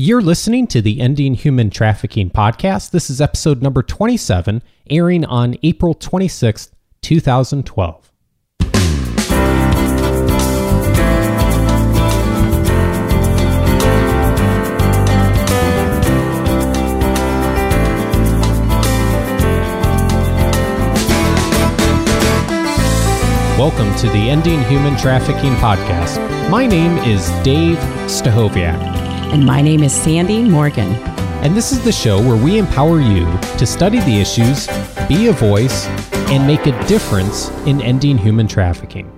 You're listening to the Ending Human Trafficking podcast. This is episode number 27, airing on April 26th, 2012. Welcome to the Ending Human Trafficking podcast. My name is Dave Stachowiak. And my name is Sandie Morgan. And this is the show where we empower you to study the issues, be a voice, and make a difference in ending human trafficking.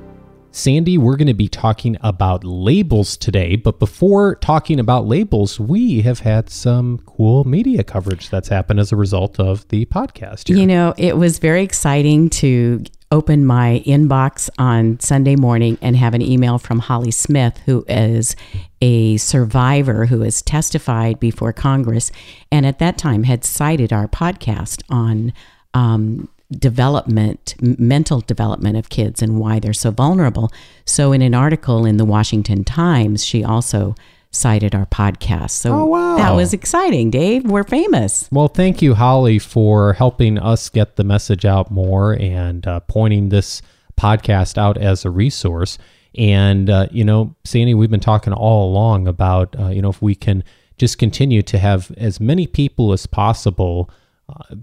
Sandie, we're going to be talking about labels today, but before talking about labels, we have had some cool media coverage that's happened as a result of the podcast. Here. You know, it was very exciting to open my inbox on Sunday morning and have an email from Holly Smith, who is a survivor who has testified before Congress and at that time had cited our podcast on um, development, mental development of kids and why they're so vulnerable. So, in an article in the Washington Times, she also cited our podcast. So oh, wow. that was exciting, Dave. We're famous. Well, thank you, Holly, for helping us get the message out more and uh, pointing this podcast out as a resource. And, uh, you know, Sandie, we've been talking all along about, uh, you know, if we can just continue to have as many people as possible uh,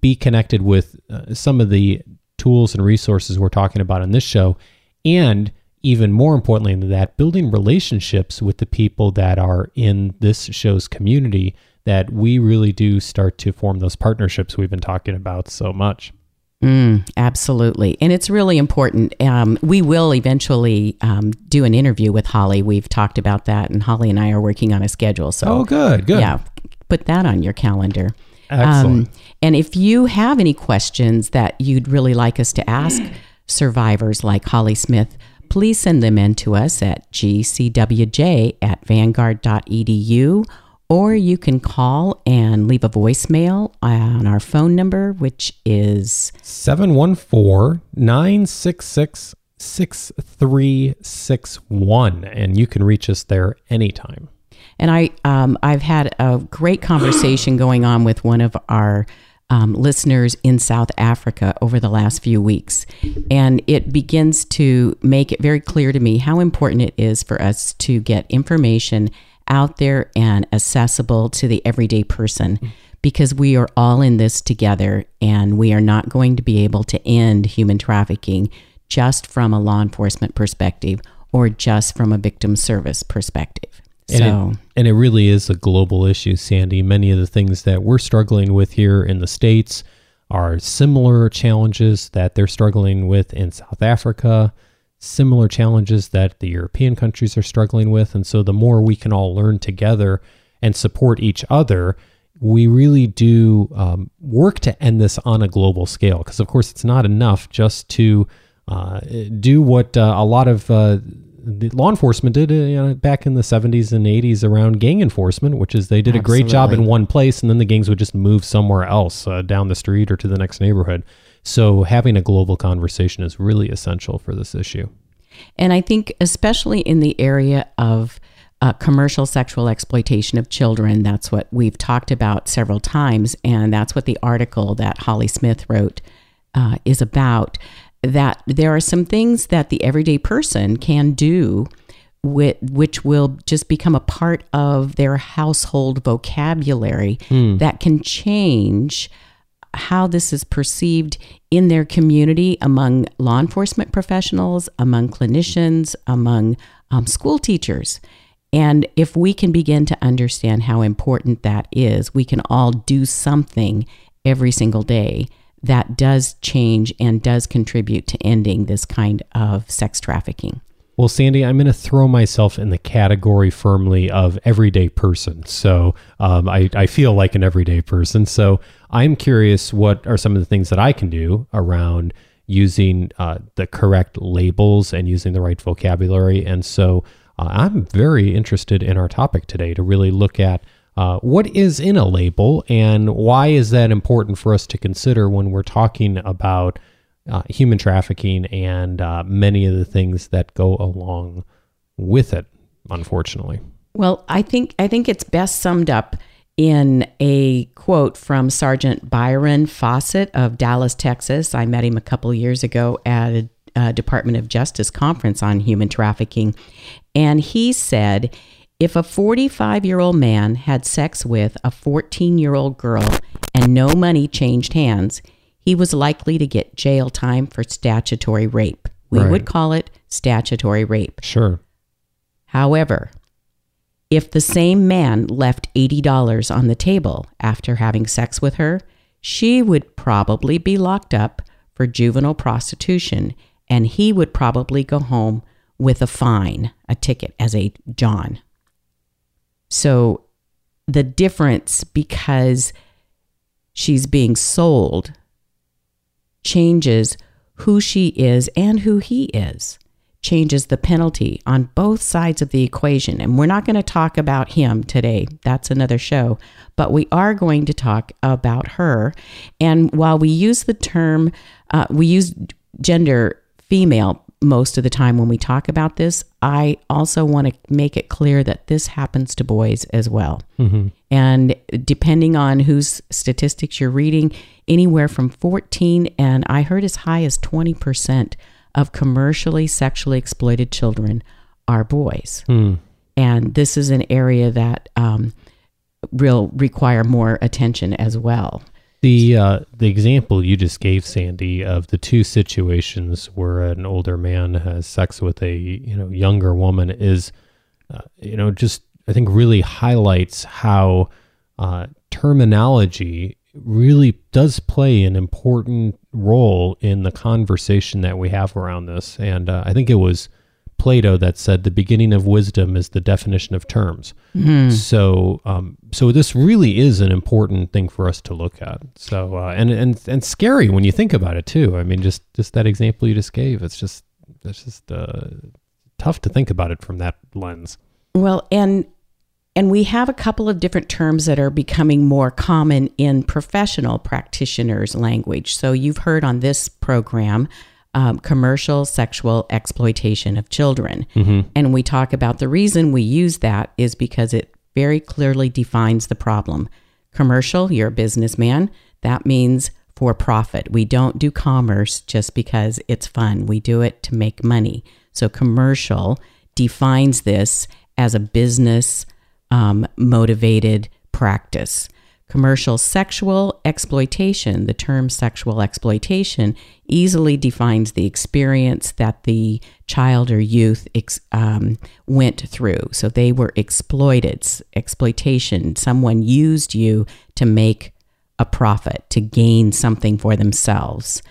be connected with uh, some of the tools and resources we're talking about in this show and even more importantly than that, building relationships with the people that are in this show's community that we really do start to form those partnerships we've been talking about so much. Mm, absolutely. And it's really important. Um, we will eventually um, do an interview with Holly. We've talked about that, and Holly and I are working on a schedule. So, oh, good, good. Yeah, put that on your calendar. Excellent. Um, and if you have any questions that you'd really like us to ask survivors like Holly Smith, please send them in to us at gcwj at vanguard.edu or you can call and leave a voicemail on our phone number, which is 714 966 6361. And you can reach us there anytime. And I, um, I've had a great conversation going on with one of our um, listeners in South Africa over the last few weeks. And it begins to make it very clear to me how important it is for us to get information out there and accessible to the everyday person because we are all in this together and we are not going to be able to end human trafficking just from a law enforcement perspective or just from a victim service perspective. And so, it, and it really is a global issue, Sandie. Many of the things that we're struggling with here in the States are similar challenges that they're struggling with in South Africa, similar challenges that the European countries are struggling with. And so the more we can all learn together and support each other, we really do um, work to end this on a global scale. Because, of course, it's not enough just to uh, do what uh, a lot of uh, the law enforcement did you know, back in the 70s and 80s around gang enforcement, which is they did Absolutely. a great job in one place and then the gangs would just move somewhere else uh, down the street or to the next neighborhood. So having a global conversation is really essential for this issue. And I think, especially in the area of uh, commercial sexual exploitation of children, that's what we've talked about several times. And that's what the article that Holly Smith wrote uh, is about that there are some things that the everyday person can do with, which will just become a part of their household vocabulary mm. that can change how this is perceived in their community among law enforcement professionals, among clinicians, among um, school teachers. And if we can begin to understand how important that is, we can all do something every single day that does change and does contribute to ending this kind of sex trafficking. Well, Sandie, I'm going to throw myself in the category firmly of everyday person. So um, I, I feel like an everyday person. So I'm curious what are some of the things that I can do around using uh, the correct labels and using the right vocabulary. And so uh, I'm very interested in our topic today to really look at uh, what is in a label and why is that important for us to consider when we're talking about uh, human trafficking and uh, many of the things that go along with it, unfortunately? Well, I think I think it's best summed up in a quote from Sergeant Byron Fassett of Dallas, Texas. I met him a couple years ago at a, a Department of Justice conference on human trafficking, and he said, "If a 45-year-old man had sex with a 14-year-old girl and no money changed hands, he was likely to get jail time for statutory rape. We Right. would call it statutory rape." Sure. However, if the same man left $80 on the table after having sex with her, she would probably be locked up for juvenile prostitution and he would probably go home with a fine, a ticket as a John. So the difference because she's being sold changes who she is and who he is changes the penalty on both sides of the equation. And we're not going to talk about him today. That's another show. But we are going to talk about her. And while we use the term, uh, we use gender female most of the time when we talk about this, I also want to make it clear that this happens to boys as well. And depending on whose statistics you're reading, anywhere from 14 and I heard as high as 20% of commercially sexually exploited children are boys. Hmm. And this is an area that um, will require more attention as well. The uh, the example you just gave, Sandie, of the two situations where an older man has sex with a you know younger woman is, uh, you know, just I think really highlights how uh, terminology really does play an important role in the conversation that we have around this. And uh, I think it was Plato that said the beginning of wisdom is the definition of terms. So, um, so this really is an important thing for us to look at. So, uh, and and and scary when you think about it too. I mean, just just that example you just gave. It's just it's just uh, tough to think about it from that lens. Well, and and we have a couple of different terms that are becoming more common in professional practitioners' language. So you've heard on this program um, commercial sexual exploitation of children. And we talk about the reason we use that is because it very clearly defines the problem. Commercial, you're a businessman. That means for profit. We don't do commerce just because it's fun. We do it to make money. So commercial defines this as a business um, motivated practice. Commercial sexual exploitation, the term sexual exploitation, easily defines the experience that the child or youth ex, um, went through. So they were exploited, exploitation. Someone used you to make a profit, to gain something for themselves.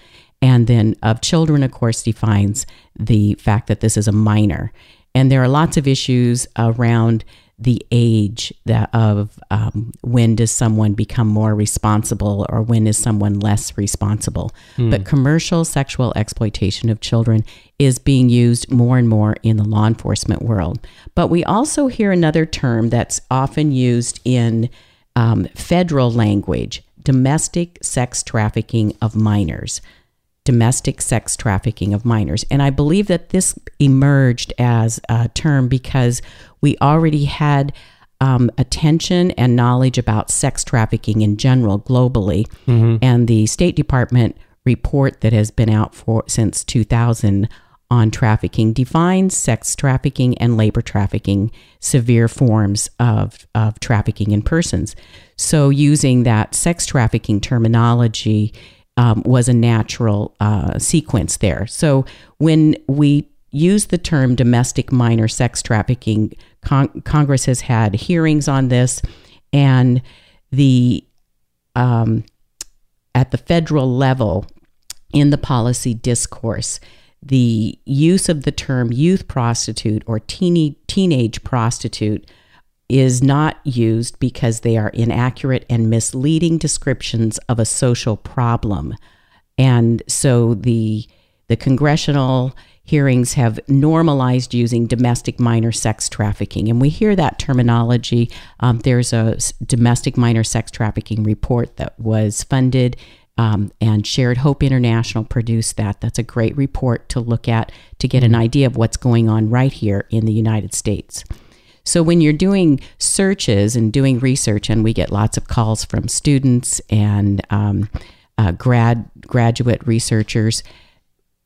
And then of children, of course, defines the fact that this is a minor. And there are lots of issues around the age that of um, when does someone become more responsible or when is someone less responsible. But commercial sexual exploitation of children is being used more and more in the law enforcement world. But we also hear another term that's often used in um, federal language domestic sex trafficking of minors domestic sex trafficking of minors. And I believe that this emerged as a term because we already had um, attention and knowledge about sex trafficking in general globally. And the State Department report that has been out for since 2000 on trafficking defines sex trafficking and labor trafficking severe forms of, of trafficking in persons. So, using that sex trafficking terminology um, was a natural uh, sequence there. So, when we use the term domestic minor sex trafficking, con- Congress has had hearings on this, and the um, at the federal level in the policy discourse, the use of the term youth prostitute or teeny, teenage prostitute is not used because they are inaccurate and misleading descriptions of a social problem. And so the the congressional hearings have normalized using domestic minor sex trafficking. And we hear that terminology. Um, there's a domestic minor sex trafficking report that was funded um, and Shared Hope International produced that. That's a great report to look at to get an idea of what's going on right here in the United States. So when you're doing searches and doing research, and we get lots of calls from students and um, uh, grad graduate researchers,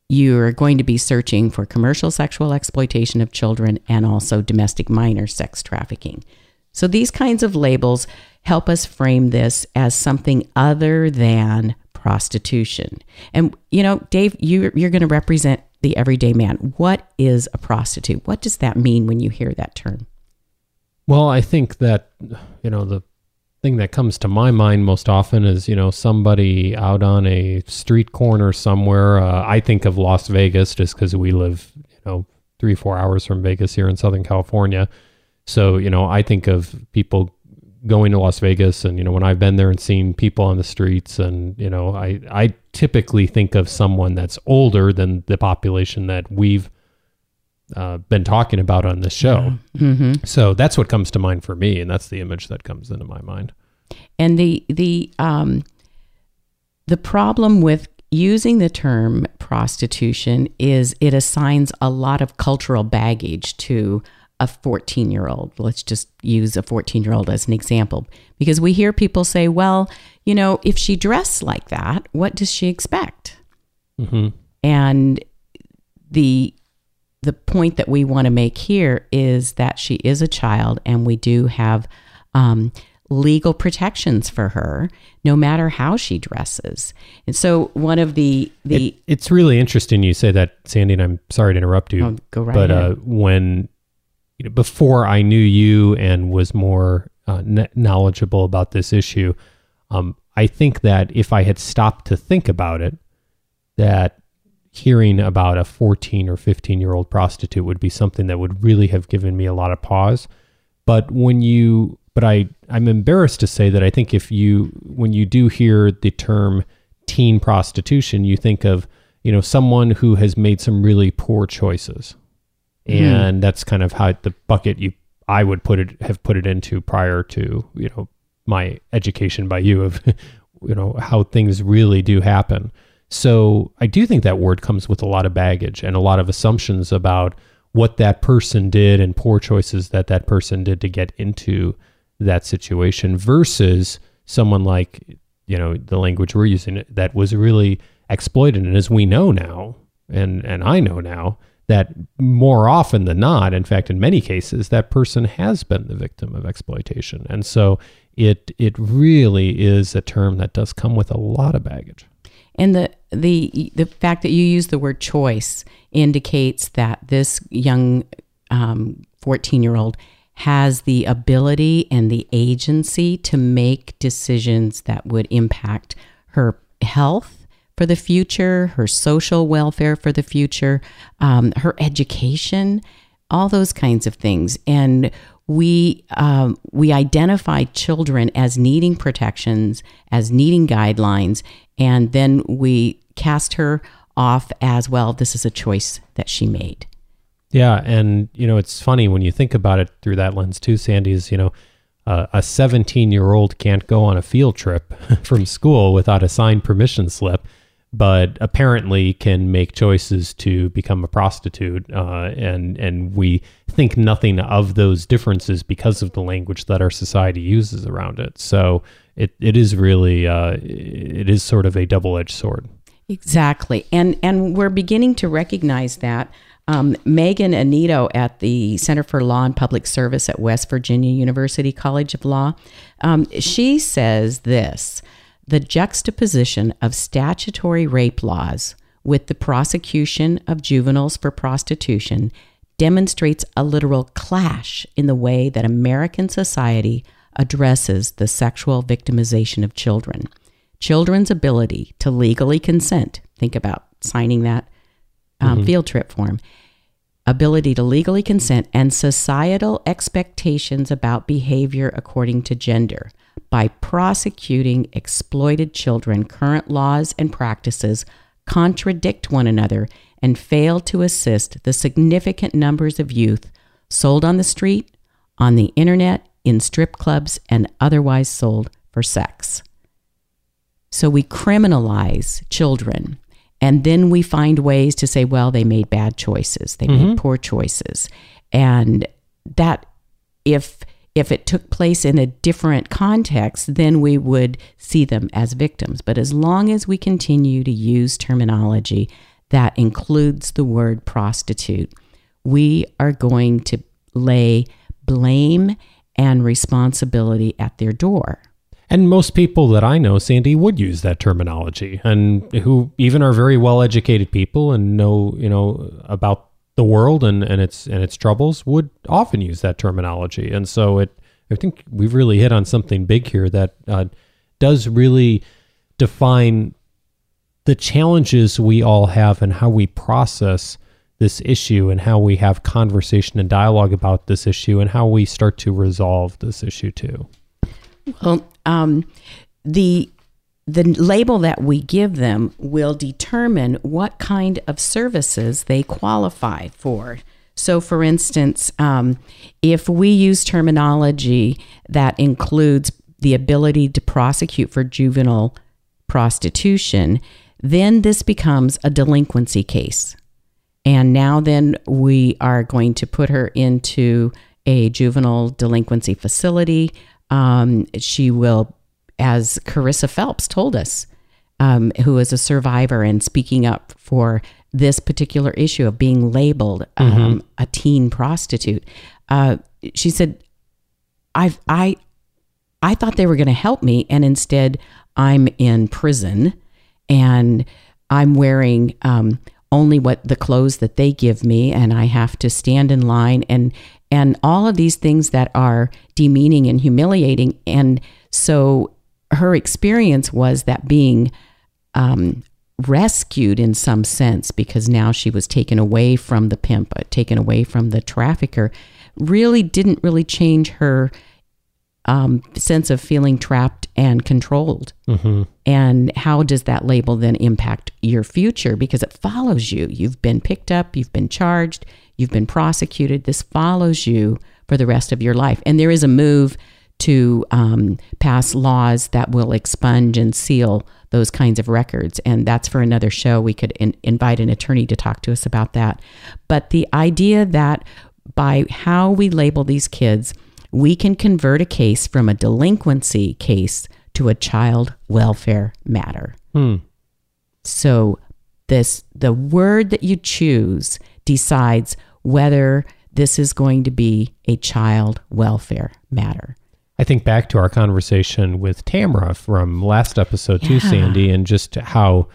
you're going to be searching for commercial sexual exploitation of children and also domestic minor sex trafficking. So these kinds of labels help us frame this as something other than prostitution. And you know, Dave, you you're going to represent the everyday man. What is a prostitute? What does that mean when you hear that term? Well, I think that you know the thing that comes to my mind most often is you know somebody out on a street corner somewhere. Uh, I think of Las Vegas just because we live you know three four hours from Vegas here in Southern California. So you know I think of people going to Las Vegas and you know when I've been there and seen people on the streets and you know I I typically think of someone that's older than the population that we've uh, been talking about on this show. Mm-hmm. So that's what comes to mind for me, and that's the image that comes into my mind. And the the um, the problem with using the term prostitution is it assigns a lot of cultural baggage to a 14 year old. Let's just use a 14 year old as an example because we hear people say, well, you know, if she dressed like that, what does she expect? Mm-hmm. And the the point that we want to make here is that she is a child and we do have um, legal protections for her no matter how she dresses and so one of the the it, it's really interesting you say that sandie and i'm sorry to interrupt you oh, go right but ahead. uh, when you know, before i knew you and was more uh, knowledgeable about this issue um, i think that if i had stopped to think about it that hearing about a 14 or 15 year old prostitute would be something that would really have given me a lot of pause. But when you, but I, I'm embarrassed to say that I think if you, when you do hear the term teen prostitution, you think of, you know, someone who has made some really poor choices. Mm-hmm. And that's kind of how the bucket you, I would put it, have put it into prior to, you know, my education by you of, you know, how things really do happen. So I do think that word comes with a lot of baggage and a lot of assumptions about what that person did and poor choices that that person did to get into that situation versus someone like, you know, the language we're using that was really exploited. And as we know now, and, and I know now, that more often than not, in fact, in many cases, that person has been the victim of exploitation. And so it it really is a term that does come with a lot of baggage. And the the the fact that you use the word choice indicates that this young um, 14 year old has the ability and the agency to make decisions that would impact her health for the future, her social welfare for the future, um, her education, all those kinds of things. And we um, we identify children as needing protections, as needing guidelines, and then we cast her off as well. This is a choice that she made. Yeah, and you know it's funny when you think about it through that lens too. Sandie's, you know uh, a 17 year old can't go on a field trip from school without a signed permission slip but apparently can make choices to become a prostitute, uh, and and we think nothing of those differences because of the language that our society uses around it. So it it is really uh, it is sort of a double edged sword. Exactly, and and we're beginning to recognize that. Um, Megan Annitto at the Center for Law and Public Service at West Virginia University College of Law, um, she says this the juxtaposition of statutory rape laws with the prosecution of juveniles for prostitution demonstrates a literal clash in the way that American society addresses the sexual victimization of children. Children's ability to legally consent, think about signing that um, mm-hmm. field trip form, ability to legally consent, and societal expectations about behavior according to gender by prosecuting exploited children, current laws and practices contradict one another and fail to assist the significant numbers of youth sold on the street, on the internet, in strip clubs, and otherwise sold for sex. So we criminalize children and then we find ways to say, well, they made bad choices, they mm-hmm. made poor choices. And that if if it took place in a different context, then we would see them as victims. But as long as we continue to use terminology that includes the word prostitute, we are going to lay blame and responsibility at their door. And most people that I know, Sandie, would use that terminology, and who even are very well educated people and know, you know, about the world and, and its and its troubles would often use that terminology. And so it, I think we've really hit on something big here that uh, does really define the challenges we all have and how we process this issue and how we have conversation and dialogue about this issue and how we start to resolve this issue too. Well, um, the the label that we give them will determine what kind of services they qualify for. So, for instance, um, if we use terminology that includes the ability to prosecute for juvenile prostitution, then this becomes a delinquency case. And now, then, we are going to put her into a juvenile delinquency facility. Um, she will as Carissa Phelps told us, um, who is a survivor and speaking up for this particular issue of being labeled um, mm-hmm. a teen prostitute. Uh, she said, "I I I thought they were going to help me, and instead I'm in prison, and I'm wearing." Um, only what the clothes that they give me and I have to stand in line and and all of these things that are demeaning and humiliating and so her experience was that being um, rescued in some sense because now she was taken away from the pimp, uh, taken away from the trafficker, really didn't really change her um, sense of feeling trapped and controlled. Mm-hmm. And how does that label then impact your future? Because it follows you. You've been picked up, you've been charged, you've been prosecuted. This follows you for the rest of your life. And there is a move to um, pass laws that will expunge and seal those kinds of records. And that's for another show. We could in- invite an attorney to talk to us about that. But the idea that by how we label these kids, we can convert a case from a delinquency case to a child welfare matter. Hmm. So this the word that you choose decides whether this is going to be a child welfare matter. I think back to our conversation with Tamara from last episode too. Sandie, and just how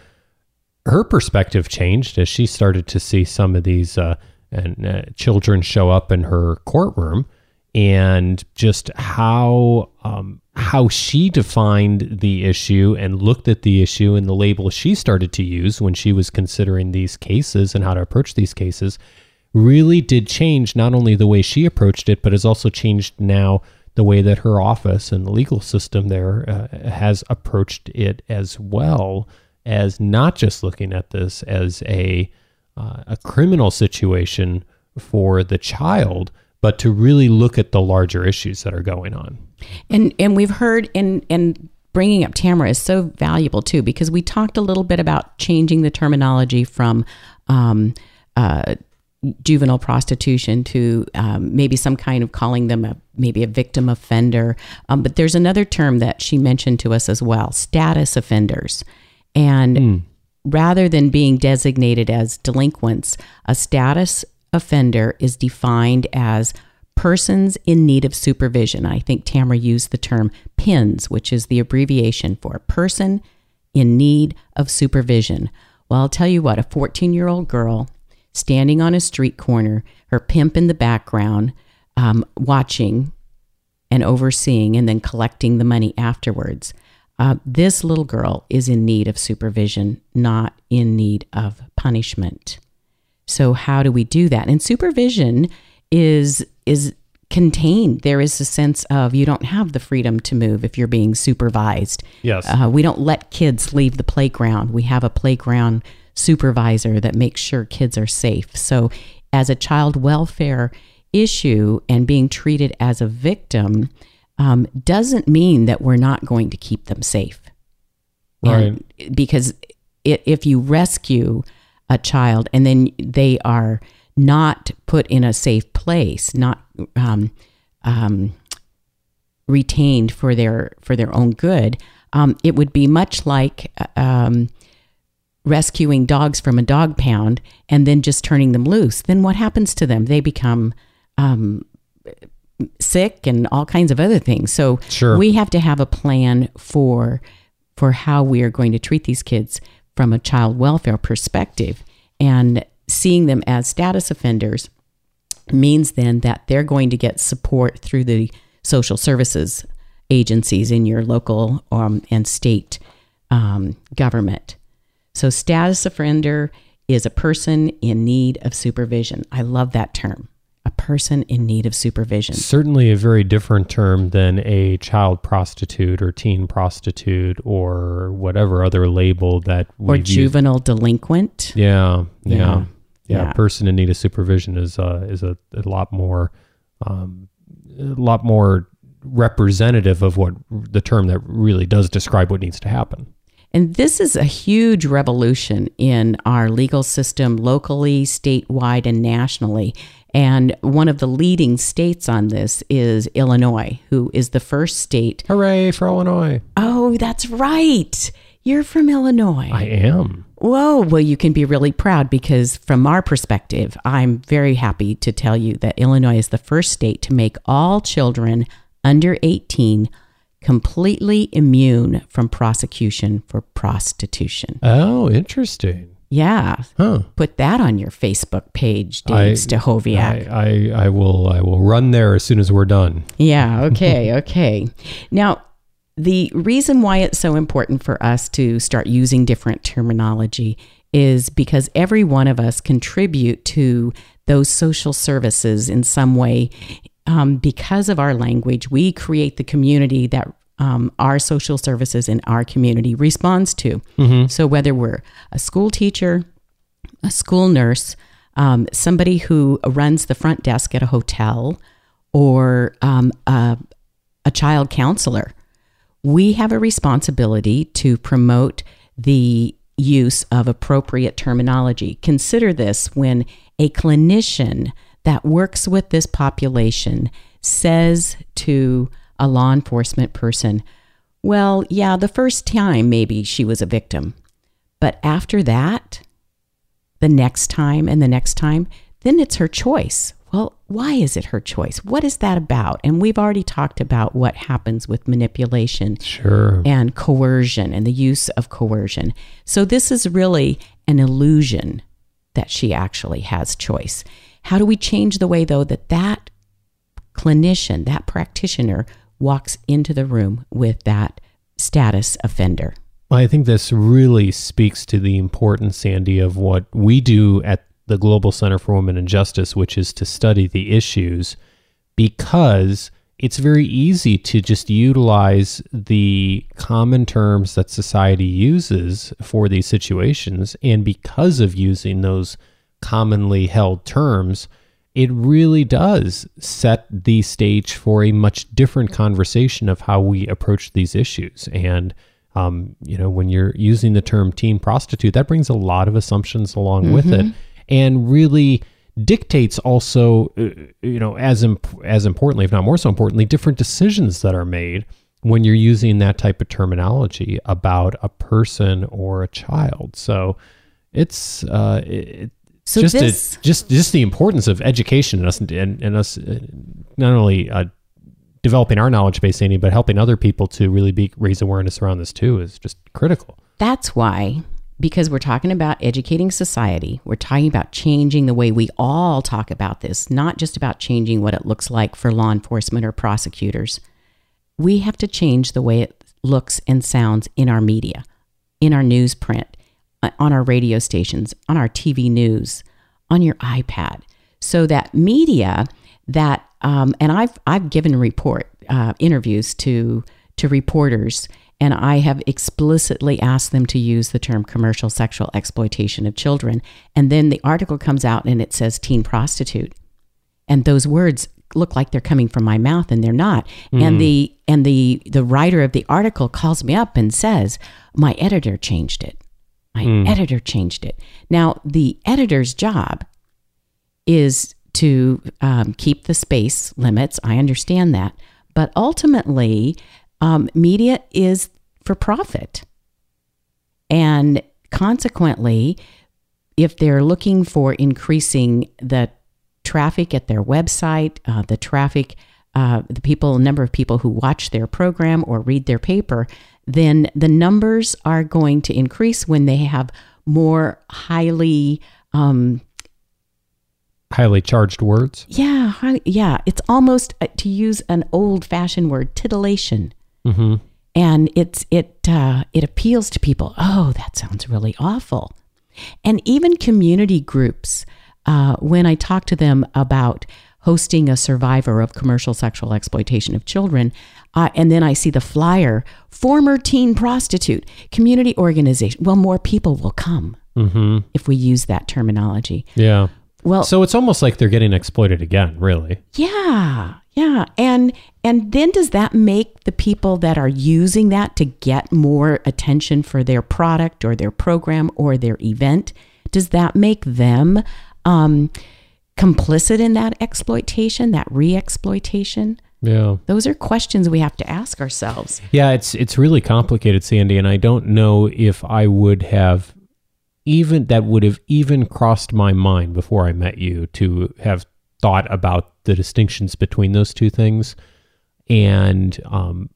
her perspective changed as she started to see some of these uh, and uh, children show up in her courtroom, and just how um, how she defined the issue and looked at the issue and the label she started to use when she was considering these cases and how to approach these cases really did change not only the way she approached it, but has also changed now the way that her office and the legal system there uh, has approached it as well as not just looking at this as a uh, a criminal situation for the child, but to really look at the larger issues that are going on. And and we've heard and and bringing up Tamara is so valuable too because we talked a little bit about changing the terminology from um, uh, juvenile prostitution to um, maybe some kind of calling them a maybe a victim offender. Um, but there's another term that she mentioned to us as well: status offenders. And mm. rather than being designated as delinquents, a status offender is defined as persons in need of supervision. I think Tamara used the term PINS, which is the abbreviation for person in need of supervision. Well, I'll tell you what, a 14 year old girl standing on a street corner, her pimp in the background, um, watching and overseeing and then collecting the money afterwards. Uh, this little girl is in need of supervision, not in need of punishment. So how do we do that? And supervision is is contained. There is a sense of you don't have the freedom to move if you're being supervised. Yes. Uh, we don't let kids leave the playground. We have a playground supervisor that makes sure kids are safe. So, as a child welfare issue and being treated as a victim um, doesn't mean that we're not going to keep them safe. Right. And because it, if you rescue a child and then they are not put in a safe place, not um, um, retained for their for their own good, um, it would be much like uh, um, rescuing dogs from a dog pound and then just turning them loose. Then what happens to them? They become um, sick and all kinds of other things. So Sure. we have to have a plan for for how we are going to treat these kids from a child welfare perspective and seeing them as status offenders means then that they're going to get support through the social services agencies in your local um, and state um, government. So, status offender is a person in need of supervision. I love that term a person in need of supervision. Certainly a very different term than a child prostitute or teen prostitute or whatever other label that Or used. juvenile delinquent. Yeah, yeah, Yeah. yeah. Yeah. Person in need of supervision is uh, is a, a lot more, um, a lot more representative of what the term that really does describe what needs to happen. And this is a huge revolution in our legal system locally, statewide, and nationally. And one of the leading states on this is Illinois, who is the first state. Hooray for Illinois! Oh, that's right. You're from Illinois. I am. Whoa. Well, you can be really proud because, from our perspective, I'm very happy to tell you that Illinois is the first state to make all children under 18 completely immune from prosecution for prostitution. Oh, interesting. Yeah. Huh. Put that on your Facebook page, Dave I- Stachowiak. I, I I will I will run there as soon as we're done. Yeah, okay, okay. Now, the reason why it's so important for us to start using different terminology is because every one of us contribute to those social services in some way. Um, because of our language, we create the community that um, our social services in our community responds to. So whether we're a school teacher, a school nurse, um, somebody who runs the front desk at a hotel, or um, a, a child counselor, we have a responsibility to promote the use of appropriate terminology. Consider this when a clinician that works with this population says to a law enforcement person, Well, yeah, the first time maybe she was a victim, but after that, the next time and the next time, then it's her choice. Well, why is it her choice? What is that about? And we've already talked about what happens with manipulation Sure. and coercion and the use of coercion. So this is really an illusion that she actually has choice. How do we change the way though that that clinician, that practitioner walks into the room with that status offender? I think this really speaks to the importance, Sandie, of what we do at the Global Center for Women and Justice, which is to study the issues, because it's very easy to just utilize the common terms that society uses for these situations. And because of using those commonly held terms, it really does set the stage for a much different conversation of how we approach these issues. And, um, you know, when you're using the term teen prostitute, that brings a lot of assumptions along with it and really dictates also, uh, you know, as, imp- as importantly, if not more so importantly, different decisions that are made when you're using that type of terminology about a person or a child. So it's, uh, it, So just this- a, just just the importance of education and us and, and us uh, not only uh, developing our knowledge base, Andy, but helping other people to really be raise awareness around this too is just critical. That's why, because we're talking about educating society, we're talking about changing the way we all talk about this, not just about changing what it looks like for law enforcement or prosecutors. We have to change the way it looks and sounds in our media, in our newsprint, on our radio stations, on our TV news, on your iPad, so that media that um, and I've I've given report uh, interviews to to reporters, and I have explicitly asked them to use the term commercial sexual exploitation of children, and then the article comes out and it says teen prostitute, and those words look like they're coming from my mouth and they're not. And the and the the writer of the article calls me up and says my editor changed it my editor changed it now the editor's job is to um, keep the space limits. I understand that. But ultimately, um, media is for profit. And consequently, if they're looking for increasing the traffic at their website, uh, the traffic, uh, the people, number of people who watch their program or read their paper, then the numbers are going to increase when they have more highly, um, highly charged words. Yeah, yeah. It's almost uh, to use an old-fashioned word, titillation. Mm-hmm. And it's it uh, it appeals to people. Oh, that sounds really awful. And even community groups, uh, when I talk to them about hosting a survivor of commercial sexual exploitation of children, uh, and then I see the flyer, former teen prostitute, community organization. Well, more people will come Mm-hmm. if we use that terminology. Yeah. Well, So it's almost like they're getting exploited again, really. Yeah, yeah, and and then does that make the people that are using that to get more attention for their product or their program or their event? Does that make them um, complicit in that exploitation, that re-exploitation? Yeah. Those are questions we have to ask ourselves. Yeah, it's it's really complicated, Sandie, and I don't know if I would have even that would have even crossed my mind before I met you to have thought about the distinctions between those two things. And um,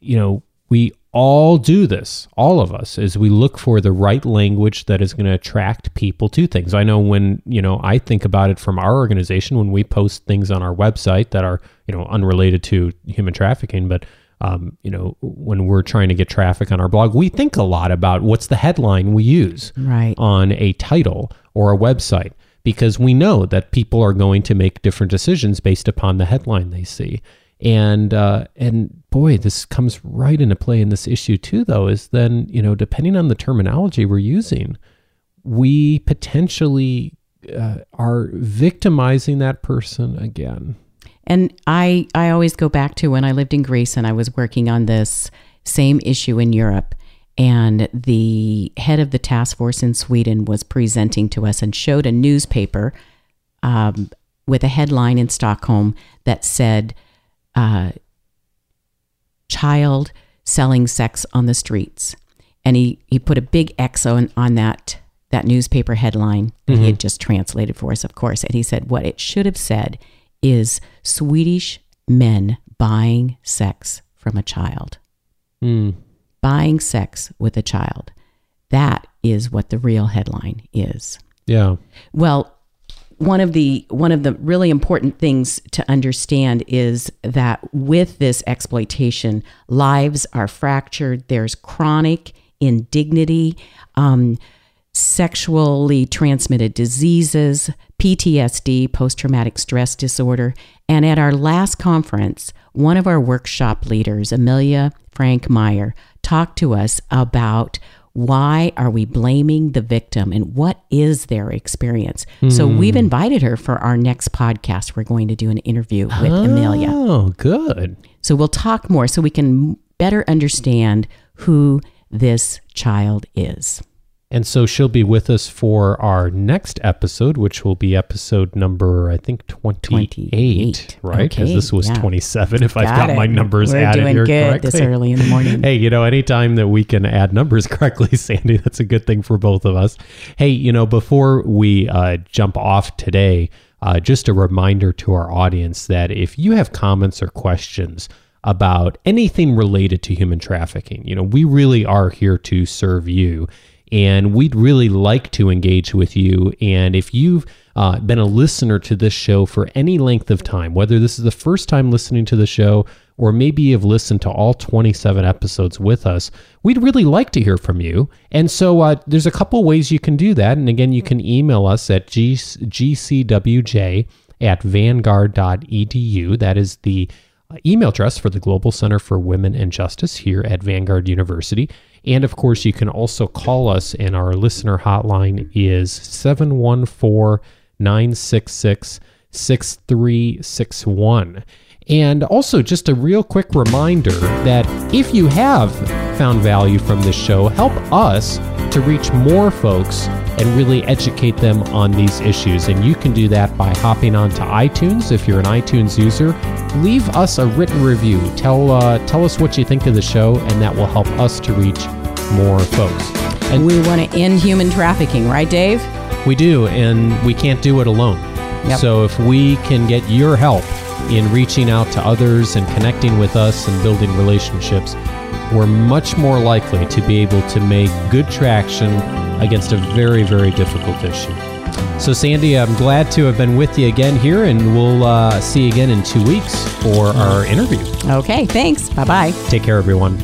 you know, we all do this, all of us, as we look for the right language that is going to attract people to things. I know when, you know, I think about it from our organization when we post things on our website that are, you know, unrelated to human trafficking, but um, you know, when we're trying to get traffic on our blog, we think a lot about what's the headline we use Right. on a title or a website because we know that people are going to make different decisions based upon the headline they see. And uh, and boy, this comes right into play in this issue too. Though is then you know depending on the terminology we're using, we potentially uh, are victimizing that person again. And I, I always go back to when I lived in Greece and I was working on this same issue in Europe. And the head of the task force in Sweden was presenting to us and showed a newspaper um, with a headline in Stockholm that said, uh, Child selling sex on the streets. And he, he put a big X on, on that, that newspaper headline that he had just translated for us, of course. And he said, what it should have said is Swedish men buying sex from a child. Hmm. Buying sex with a child. That is what the real headline is. Yeah. Well, one of the one of the really important things to understand is that with this exploitation, lives are fractured. There's chronic indignity, um, sexually transmitted diseases, PTSD, post traumatic stress disorder. And at our last conference, one of our workshop leaders, Amelia Franck Meyer, talked to us about why are we blaming the victim and what is their experience. So hmm. we've invited her for our next podcast. We're going to do an interview with oh, Amelia. Oh, good. So we'll talk more so we can better understand who this child is. And so she'll be with us for our next episode, which will be episode number, I think, 28, 28. right? Because Okay, this was yeah. 27, if I've Got got my it. numbers We're added doing here good correctly. this early in the morning. Hey, you know, anytime that we can add numbers correctly, Sandie, that's a good thing for both of us. Hey, you know, before we uh, jump off today, uh, just a reminder to our audience that if you have comments or questions about anything related to human trafficking, you know, we really are here to serve you. And we'd really like to engage with you. And if you've uh, been a listener to this show for any length of time, whether this is the first time listening to the show or maybe you've listened to all 27 episodes with us, we'd really like to hear from you. And so uh, there's a couple ways you can do that. And again, you can email us at g- gcwj at vanguard.edu. That is the Uh, email address for the Global Center for Women and Justice here at Vanguard University. And of course, you can also call us, and our listener hotline is 714 966 6361. And also, just a real quick reminder that if you have found value from this show, help us to reach more folks and really educate them on these issues. And you can do that by hopping onto iTunes if you're an iTunes user. Leave us a written review. Tell uh, tell us what you think of the show, and that will help us to reach more folks. And we want to end human trafficking, right, Dave? We do, and we can't do it alone. Yep. So if we can get your help in reaching out to others and connecting with us and building relationships, we're much more likely to be able to make good traction against a very, very difficult issue. So, Sandie, I'm glad to have been with you again here, and we'll uh, see you again in two weeks for our interview. Okay, thanks. Bye bye. Take care, everyone.